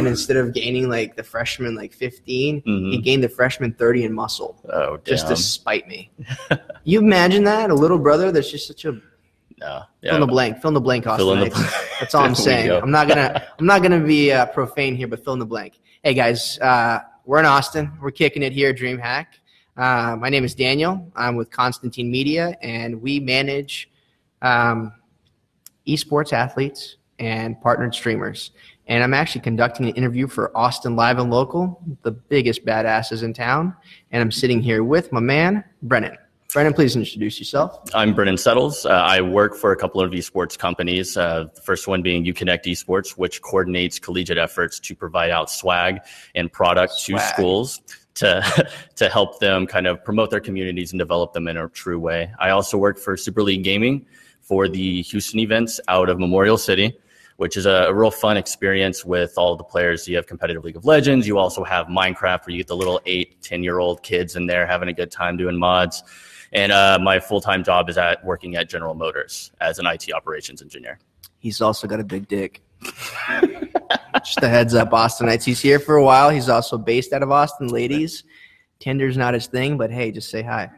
and instead of gaining like the freshman like 15, Mhm. he gained the freshman 30 in muscle Oh, damn. just to spite me. you imagine that a little brother that's just such a no. fill in the blank, fill in the blank, Austin. in the blank. That's all I'm saying. I'm not gonna I'm not gonna be uh, profane here, but fill in the blank. Hey guys, uh, we're in Austin. We're kicking it here at DreamHack. Uh, my name is Daniel. I'm with Constantine Media, and we manage um, esports athletes and partnered streamers. And I'm actually conducting an interview for Austin Live and Local, the biggest badasses in town. And I'm sitting here with my man Brennan. Brennan, please introduce yourself. I'm Brennan Settles. Uh, I work for a couple of esports companies. Uh, the first one being UConnect Esports, which coordinates collegiate efforts to provide out swag and product to schools to to help them kind of promote their communities and develop them in a true way. I also work for Super League Gaming for the Houston events out of Memorial City. Which is a, a real fun experience with all the players. You have competitive League of Legends. You also have Minecraft, where you get the little eight, 10 year old kids in there having a good time doing mods. And uh, my full time job is at working at General Motors as an IT operations engineer. He's also got a big dick. Just a heads up, Austinites. He's here for a while. He's also based out of Austin, ladies. Tinder's not his thing, but hey, just say hi.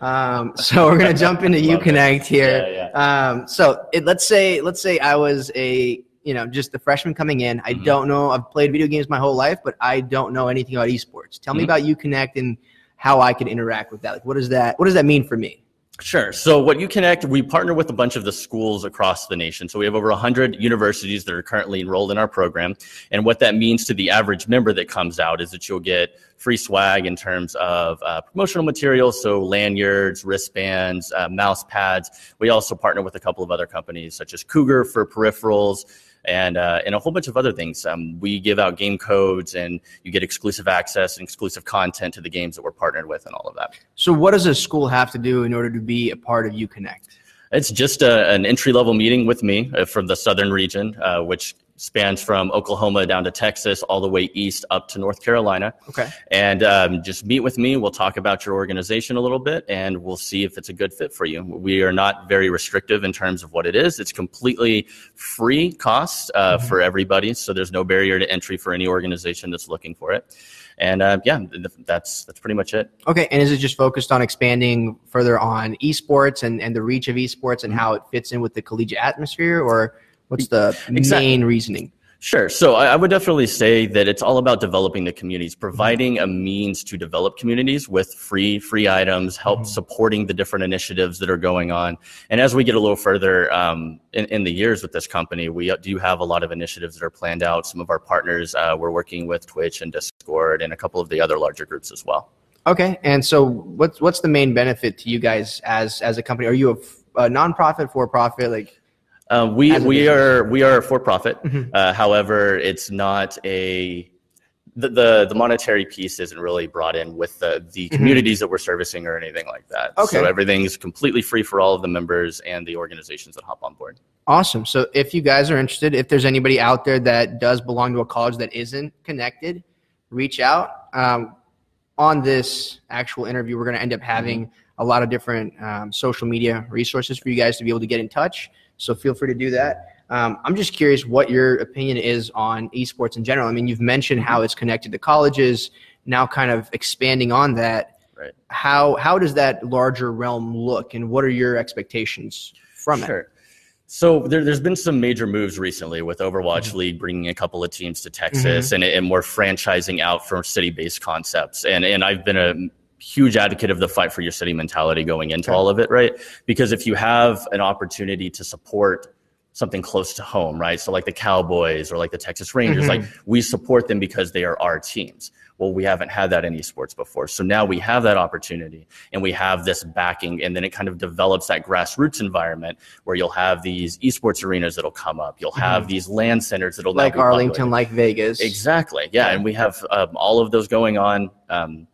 Um, so we're gonna jump into. UConnect here. Yeah, Um, so it, let's say let's say I was a you know just the freshman coming in. I Mhm. don't know. I've played video games my whole life, but I don't know anything about esports. Tell me Mhm. about UConnect and how I could interact with that. Like, what does that what does that mean for me? Sure. So, what UConnect, we partner with a bunch of the schools across the nation. So, we have over 100 universities that are currently enrolled in our program. And what that means to the average member that comes out is that you'll get free swag in terms of uh, promotional materials, so lanyards, wristbands, uh, mouse pads. We also partner with a couple of other companies, such as Cougar for peripherals. And, uh, and a whole bunch of other things. Um, we give out game codes and you get exclusive access and exclusive content to the games that we're partnered with and all of that. So what does a school have to do in order to be a part of UConnect? It's just a, an entry level meeting with me uh, from the southern region, uh, which spans from Oklahoma down to Texas, all the way east up to North Carolina. Okay. And um, just meet with me. We'll talk about your organization a little bit and we'll see if it's a good fit for you. We are not very restrictive in terms of what it is. It's completely free cost uh, Mhm. for everybody. So there's no barrier to entry for any organization that's looking for it. And uh, yeah, th- that's that's pretty much it. Okay, and is it just focused on expanding further on esports and, and the reach of esports Mm-hmm. and how it fits in with the collegiate atmosphere, or what's the Exactly. main reasoning? Sure. So I, I would definitely say that it's all about developing the communities, providing a means to develop communities with free free items, help Mhm. supporting the different initiatives that are going on. And as we get a little further um, in, in the years with this company, we do have a lot of initiatives that are planned out. Some of our partners, uh, we're working with Twitch and Discord and a couple of the other larger groups as well. Okay, and so what's what's the main benefit to you guys as as a company? Are you a, a nonprofit, for profit? Like, Uh, we we are we are for profit. Mhm. Uh, however, it's not a the, the the monetary piece isn't really brought in with the the Mhm. communities that we're servicing or anything like that. Okay. So everything's completely free for all of the members and the organizations that hop on board. awesome. So if you guys are interested, if there's anybody out there that does belong to a college that isn't connected, reach out. Um, on this actual interview, we're going to end up having a lot of different um, social media resources for you guys to be able to get in touch. So feel free to do that. Um, I'm just curious what your opinion is on esports in general. I mean, you've mentioned how it's connected to colleges. Now, kind of expanding on that, Right. how how does that larger realm look, and what are your expectations from it? So there, there's been some major moves recently with Overwatch Mm-hmm. League bringing a couple of teams to Texas and, and we're franchising out from city-based concepts. And, and I've been a huge advocate of the fight for your city mentality going into Okay. all of it, right? Because if you have an opportunity to support something close to home, right? So like the Cowboys or like the Texas Rangers, Mhm. like we support them because they are our teams. Well, we haven't had that in esports before. So now we have that opportunity and we have this backing and then it kind of develops that grassroots environment where you'll have these esports arenas that'll come up. You'll have these LAN centers that'll Mm-hmm. like Arlington, populated. like Vegas. Exactly. Yeah, Yeah. and we have um, all of those going on. Um,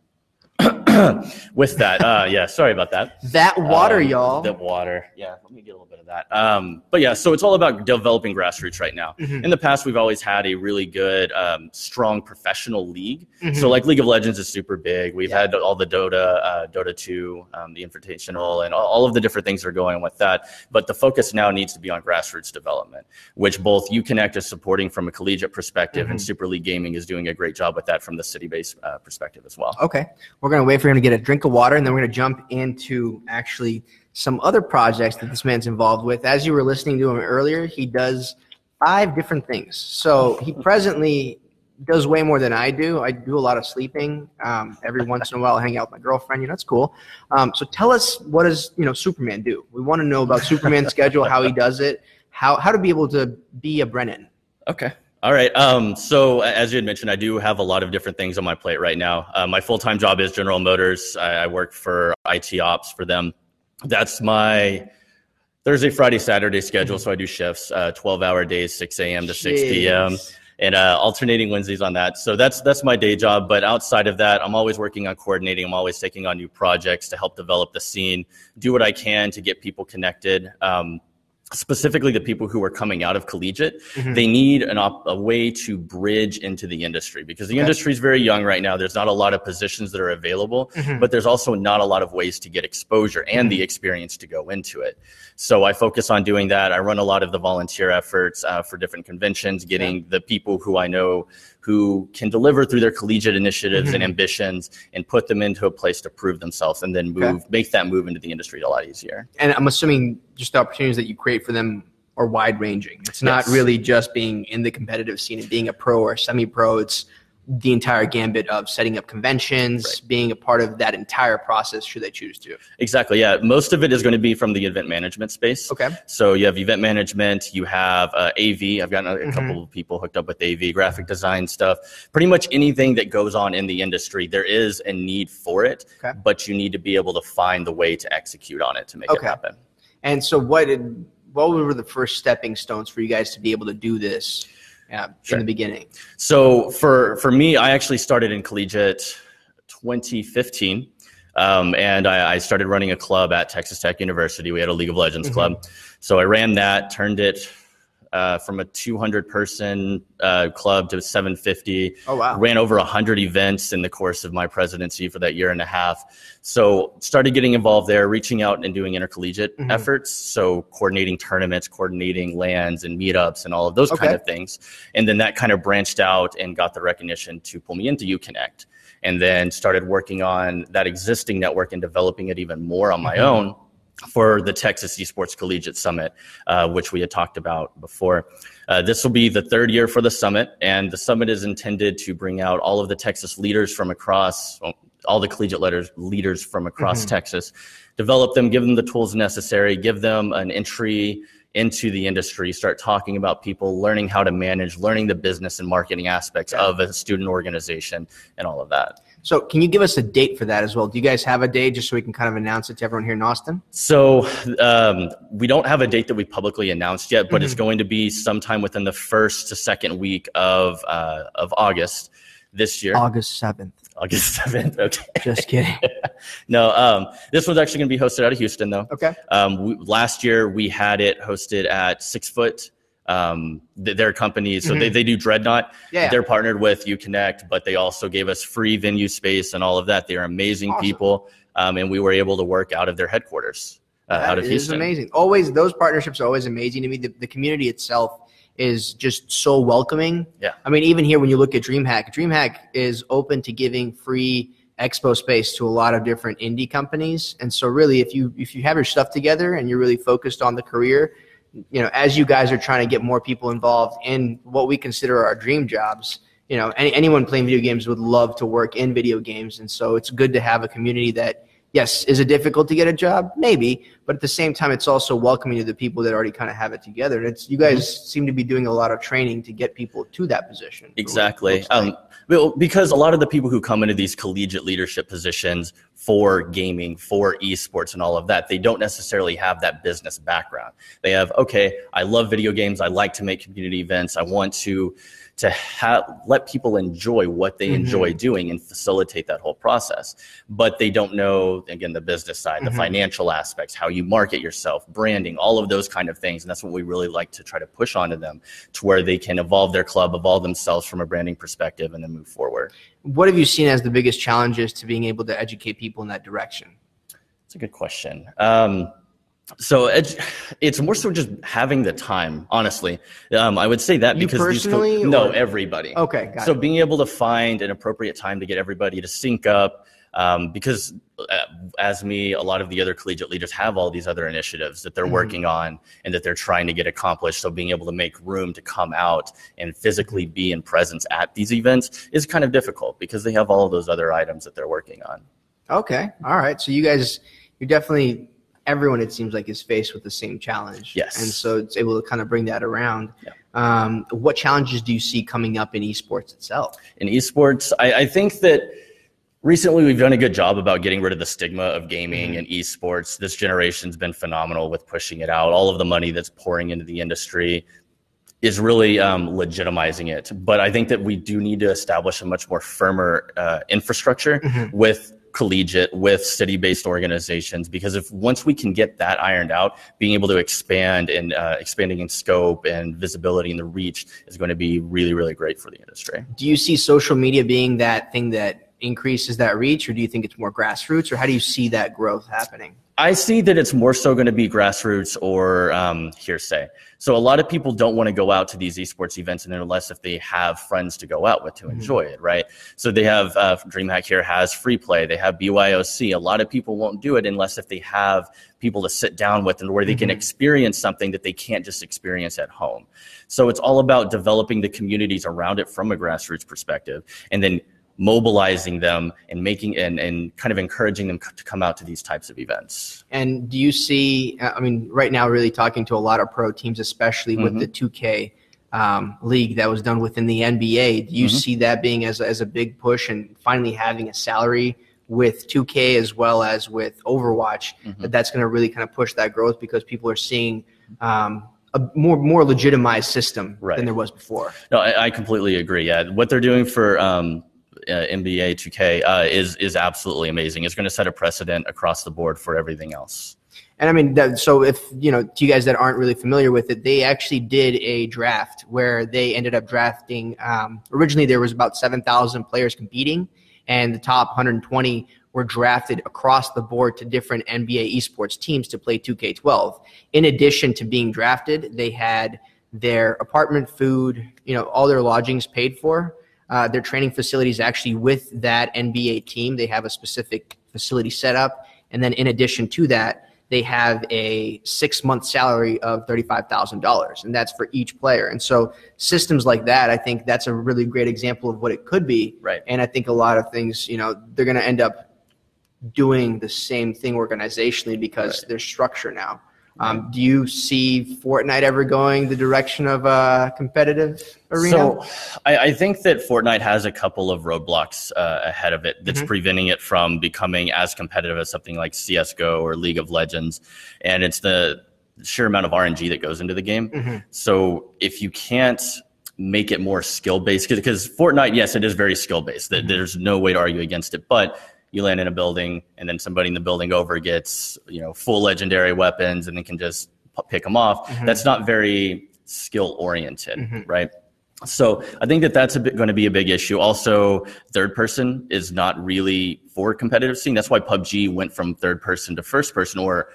with that, uh, yeah, sorry about that. That water, Um, y'all. That water. Yeah, let me get a little bit of that. Um, but yeah, so it's all about developing grassroots right now. Mhm. In the past, we've always had a really good, um, strong professional league. Mhm. So like League of Legends is super big. We've Yeah. had all the Dota, uh, Dota 2, um, the Invitational, and all, all of the different things that are going with that. But the focus now needs to be on grassroots development, which both UConnect is supporting from a collegiate perspective, and Mhm. Super League Gaming is doing a great job with that from the city-based uh, perspective as well. Okay. We're going to wait for him to get a drink of water and then we're going to jump into actually some other projects that this man's involved with. As you were listening to him earlier, he does five different things. So he presently does way more than I do. I do a lot of sleeping. Um, every once in a while, I hang out with my girlfriend. You know, that's cool. Um, so tell us what does you know Superman do? We want to know about Superman's schedule, how he does it, how how to be able to be a Brennan. Okay. All right. Um, so as you had mentioned, I do have a lot of different things on my plate right now. Uh, my full-time job is General Motors. I, I work for IT ops for them. That's my Thursday, Friday, Saturday schedule. So I do shifts, uh, 12-hour days, 6 a.m. to 6 p.m. And uh, alternating Wednesdays on that. So that's that's my day job. But outside of that, I'm always working on coordinating. I'm always taking on new projects to help develop the scene. Do what I can to get people connected. Um, specifically, the people who are coming out of collegiate, Mhm. they need an op- a way to bridge into the industry because the Okay. industry is very young right now. There's not a lot of positions that are available Mhm. but there's also not a lot of ways to get exposure and the experience to go into it. So I focus on doing that. I run a lot of the volunteer efforts uh, for different conventions, getting the people who I know who can deliver through their collegiate initiatives and Mhm. ambitions and put them into a place to prove themselves and then Okay. move, make that move into the industry a lot easier. and I'm assuming just the opportunities that you create for them are wide ranging. It's not really just being in the competitive scene and being a pro or semi pro. It's the entire gambit of setting up conventions, being a part of that entire process should they choose to. Exactly. Yeah. Most of it is going to be from the event management space. Okay. So you have event management, you have uh, AV. I've gotten a, Mhm. couple of people hooked up with AV, graphic design stuff. Pretty much anything that goes on in the industry, there is a need for it, Okay. but you need to be able to find the way to execute on it to make Okay. it happen. And so what did what were the first stepping stones for you guys to be able to do this uh, Sure. in the beginning? So for for me, I actually started in collegiate 2015. Um, and I, I started running a club at Texas Tech University. We had a League of Legends Mhm. club. So I ran that, turned it uh, from a 200 person uh, club to 750. Oh wow. ran over 100 events in the course of my presidency for that year and a half so started getting involved there reaching out and doing intercollegiate Mhm. efforts so coordinating tournaments coordinating LANs and meetups and all of those kind of things and then that kind of branched out and got the recognition to pull me into uconnect and then started working on that existing network and developing it even more on my Mhm. own for the Texas Esports Collegiate Summit, uh, which we had talked about before. Uh, this will be the third year for the summit, and the summit is intended to bring out all of the Texas leaders from across, well, all the collegiate leaders, leaders from across Mhm. Texas, develop them, give them the tools necessary, give them an entry into the industry, start talking about people, learning how to manage, learning the business and marketing aspects of a student organization, and all of that. So can you give us a date for that as well? Do you guys have a day just so we can kind of announce it to everyone here in Austin? So um, we don't have a date that we publicly announced yet, but it's Mhm. going to be sometime within the first to second week of uh, of August this year. August 7th. August seventh. Okay. Just kidding. No, um, this one's actually going to be hosted out of Houston, though. Okay. Um, we, last year we had it hosted at Six Foot. Um, th- their company, so they, Mhm. they do Dreadnought. Yeah. They're partnered with UConnect, but they also gave us free venue space and all of that. They're amazing Awesome. people, um, and we were able to work out of their headquarters, uh, out of is Houston. amazing. Always those partnerships are always amazing to me. The, the community itself is just so welcoming. Yeah. I mean, even here when you look at DreamHack, DreamHack is open to giving free expo space to a lot of different indie companies. And so really if you if you have your stuff together and you're really focused on the career, you know, as you guys are trying to get more people involved in what we consider our dream jobs, you know, any, anyone playing video games would love to work in video games. And so it's good to have a community that yes, is it difficult to get a job? Maybe, but at the same time, it's also welcoming to the people that already kind of have it together. And it's you guys seem to be doing a lot of training to get people to that position. Exactly. Like. Um, well, because a lot of the people who come into these collegiate leadership positions for gaming, for esports, and all of that, they don't necessarily have that business background. They have, okay, I love video games. I like to make community events. I want to to ha- let people enjoy what they Mhm. enjoy doing and facilitate that whole process. But they don't know, again, the business side, the Mhm. financial aspects, how you market yourself, branding, all of those kind of things. And that's what we really like to try to push onto them to where they can evolve their club, evolve themselves from a branding perspective, and then move forward. What have you seen as the biggest challenges to being able to educate people in that direction? It's a good question. Um, so edu- it's more so just having the time, honestly. Um, I would say that You because these personally, no, or- everybody. Okay, got so it. being able to find an appropriate time to get everybody to sync up, um, because uh, as me, a lot of the other collegiate leaders have all these other initiatives that they're Mhm. working on and that they're trying to get accomplished. So being able to make room to come out and physically be in presence at these events is kind of difficult because they have all of those other items that they're working on. Okay, all right. So you guys, you're definitely everyone. It seems like is faced with the same challenge. Yes. and so it's able to kind of bring that around. Yeah. Um, what challenges do you see coming up in esports itself? in esports. I, I think that recently we've done a good job about getting rid of the stigma of gaming Mhm. and esports. This generation's been phenomenal with pushing it out. All of the money that's pouring into the industry is really um, legitimizing it. But I think that we do need to establish a much more firmer uh, infrastructure Mhm. with collegiate with city-based organizations because if once we can get that ironed out being able to expand and uh, expanding in scope and visibility and the reach is going to be really really great for the industry Do you see social media being that thing that increases that reach, or do you think it's more grassroots, or how do you see that growth happening? I see that it's more so going to be grassroots or um, hearsay. So a lot of people don't want to go out to these esports events unless if they have friends to go out with to Mhm. enjoy it, right? So they have uh, DreamHack here has free play. They have BYOC. A lot of people won't do it unless if they have people to sit down with and where they can Mhm. experience something that they can't just experience at home. So it's all about developing the communities around it from a grassroots perspective, and then mobilizing them and making and, and kind of encouraging them to come out to these types of events. And do you see? I mean, right now, really talking to a lot of pro teams, especially with Mhm. the 2K um, league that was done within the NBA. Do you Mhm. see that being as as a big push and finally having a salary with 2K as well as with Overwatch? Mhm. That that's going to really kind of push that growth because people are seeing. Um, a more more legitimized system Right. than there was before. No, I, I completely agree. Yeah, what they're doing for um, uh, NBA 2K uh, is is absolutely amazing. It's going to set a precedent across the board for everything else. And I mean, that, so if you know, to you guys that aren't really familiar with it, they actually did a draft where they ended up drafting. Um, originally, there was about seven thousand players competing, and the top 120 were drafted across the board to different NBA esports teams to play 2K12. In addition to being drafted, they had their apartment, food, you know, all their lodgings paid for. Uh, their training facilities actually with that NBA team. They have a specific facility set up, and then in addition to that, they have a six month salary of $35,000, and that's for each player. And so, systems like that, I think that's a really great example of what it could be. Right. And I think a lot of things, you know, they're going to end up doing the same thing organizationally because Right. there's structure now. Um, do you see Fortnite ever going the direction of a competitive arena? So I, I think that Fortnite has a couple of roadblocks uh, ahead of it that's Mhm. preventing it from becoming as competitive as something like CSGO or League of Legends. And it's the sheer amount of RNG that goes into the game. Mhm. So if you can't make it more skill based, because Fortnite, yes, it is very skill based. Mhm. There's no way to argue against it. But you land in a building and then somebody in the building over gets, you know, full legendary weapons and then can just pick them off. Mhm. That's not very skill oriented, Mhm. right? So I think that that's a bit going to be a big issue. Also, third person is not really for competitive scene. That's why PUBG went from third person to first person or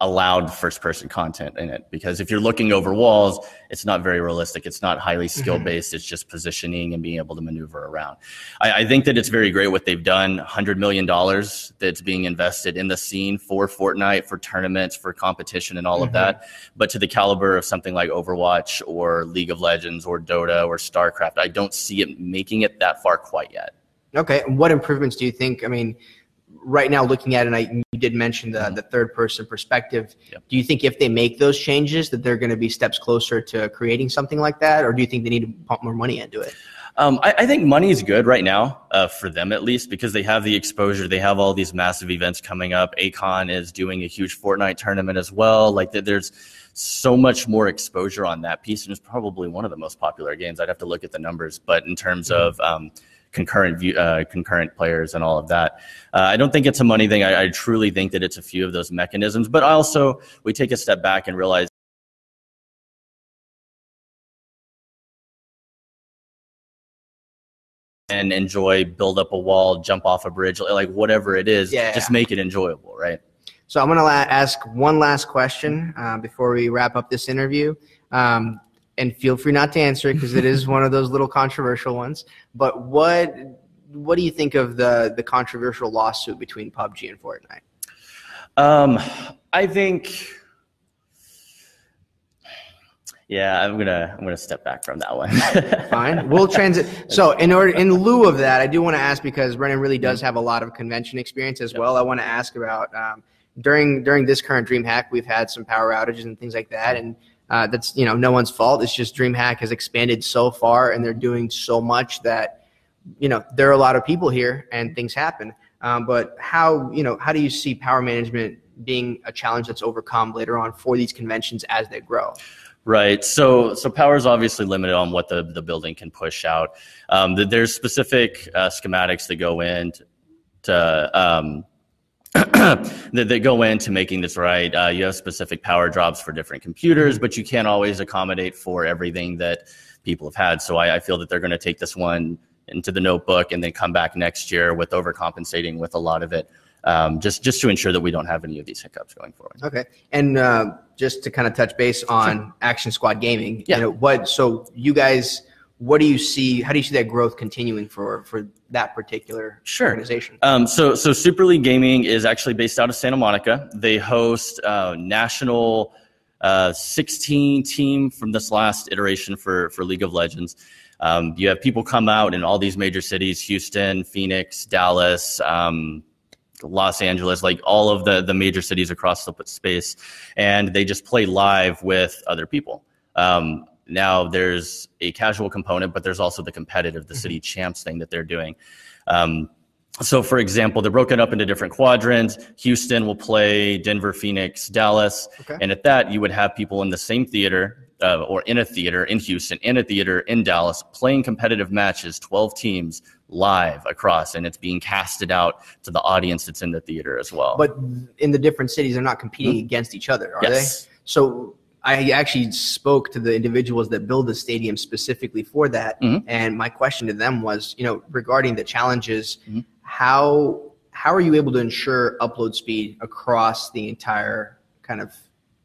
allowed first person content in it because if you're looking over walls it's not very realistic it's not highly skill based it's just positioning and being able to maneuver around I, I think that it's very great what they've done 100 million dollars that's being invested in the scene for fortnite for tournaments for competition and all of Mhm. that but to the caliber of something like overwatch or league of legends or dota or starcraft i don't see it making it that far quite yet Okay. And what improvements do you think? I mean, right now looking at it, and I, you did mention the, Mhm. the third person perspective. Yep. Do you think if they make those changes that they're going to be steps closer to creating something like that? Or do you think they need to pump more money into it? Um, I, I think money is good right now uh, for them at least because they have the exposure. They have all these massive events coming up. Akon is doing a huge Fortnite tournament as well. Like th- there's so much more exposure on that piece, and it's probably one of the most popular games. I'd have to look at the numbers, but in terms of um, concurrent view, uh, concurrent players and all of that. Uh, I don't think it's a money thing. I, I truly think that it's a few of those mechanisms. But also, we take a step back and realize. And enjoy, build up a wall, jump off a bridge, like whatever it is, Yeah. just make it enjoyable, right? So I'm going to la- ask one last question uh, before we wrap up this interview. Um, and feel free not to answer it because it is one of those little controversial ones. But what what do you think of the the controversial lawsuit between PUBG and Fortnite? Um, I think. Yeah, I'm gonna I'm gonna step back from that one. Fine, we'll transit. So in order in lieu of that, I do want to ask because Brennan really does have a lot of convention experience as well. I want to ask about um, during during this current DreamHack, we've had some power outages and things like that, and uh, that's you know no one's fault. It's just DreamHack has expanded so far, and they're doing so much that you know there are a lot of people here, and things happen. Um, but how you know how do you see power management being a challenge that's overcome later on for these conventions as they grow? Right. So so power is obviously limited on what the, the building can push out. Um, th- there's specific uh, schematics that go in to um, that, that go into making this right. Uh, you have specific power drops for different computers, but you can't always accommodate for everything that people have had. So I, I feel that they're going to take this one into the notebook and then come back next year with overcompensating with a lot of it, um, just just to ensure that we don't have any of these hiccups going forward. Okay, and uh, just to kind of touch base on Action Squad Gaming, Yeah. you know what? So you guys, what do you see? How do you see that growth continuing for for that particular Sure. organization? Um, so, so Super League Gaming is actually based out of Santa Monica. They host uh, national uh, 16 team from this last iteration for for League of Legends. Um, you have people come out in all these major cities: Houston, Phoenix, Dallas. Um, Los Angeles, like all of the the major cities across the space, and they just play live with other people. Um, now there's a casual component, but there's also the competitive, the city champs thing that they're doing. Um, so, for example, they're broken up into different quadrants. Houston will play Denver, Phoenix, Dallas, Okay. and at that, you would have people in the same theater uh, or in a theater in Houston, in a theater in Dallas, playing competitive matches, 12 teams live across, and it's being casted out to the audience that's in the theater as well. But in the different cities, they're not competing against each other, are Mm-hmm. Yes. they? So I actually spoke to the individuals that build the stadium specifically for that, Mhm. and my question to them was, you know, regarding the challenges, Mhm. how how are you able to ensure upload speed across the entire kind of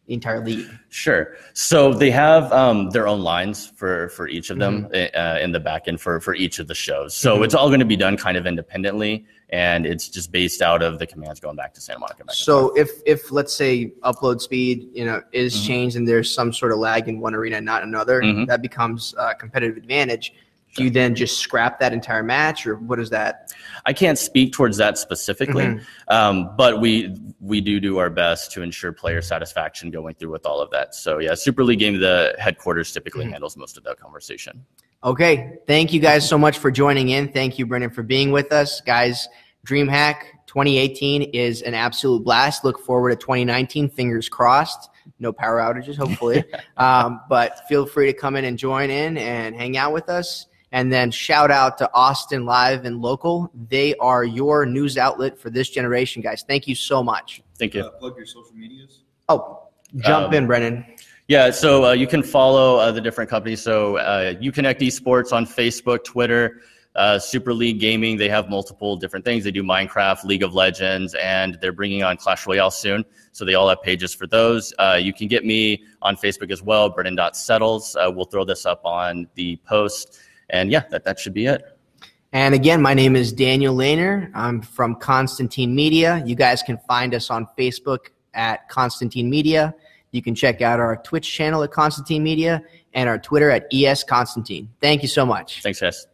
the entire league? Sure. So they have um, their own lines for for each of them uh, in the back end for for each of the shows. So Mhm. it's all going to be done kind of independently, and it's just based out of the commands going back to Santa Monica. Back So if if let's say upload speed you know is Mhm. changed and there's some sort of lag in one arena and not another, Mhm. that becomes a competitive advantage. Do you then just scrap that entire match, or what is that? I can't speak towards that specifically, Mhm. um, but we we do do our best to ensure player satisfaction going through with all of that. So yeah, Super League Game, the headquarters typically Mhm. handles most of that conversation. Okay, thank you guys so much for joining in. Thank you, Brendan, for being with us, guys. DreamHack 2018 is an absolute blast. Look forward to 2019. Fingers crossed. No power outages, hopefully. um, but feel free to come in and join in and hang out with us. And then shout out to Austin Live and Local. They are your news outlet for this generation, guys. Thank you so much. Thank you. Uh, plug your social medias. Oh, jump Um, in, Brennan. Yeah, so uh, you can follow uh, the different companies. So uh, Uconnect Esports on Facebook, Twitter, uh, Super League Gaming. They have multiple different things. They do Minecraft, League of Legends, and they're bringing on Clash Royale soon. So they all have pages for those. Uh, you can get me on Facebook as well, Brennan.settles. Uh, we'll throw this up on the post. And yeah, that, that should be it. And again, my name is Daniel Lehner. I'm from Constantine Media. You guys can find us on Facebook at Constantine Media. You can check out our Twitch channel at Constantine Media and our Twitter at ES Constantine. Thank you so much. Thanks, guys.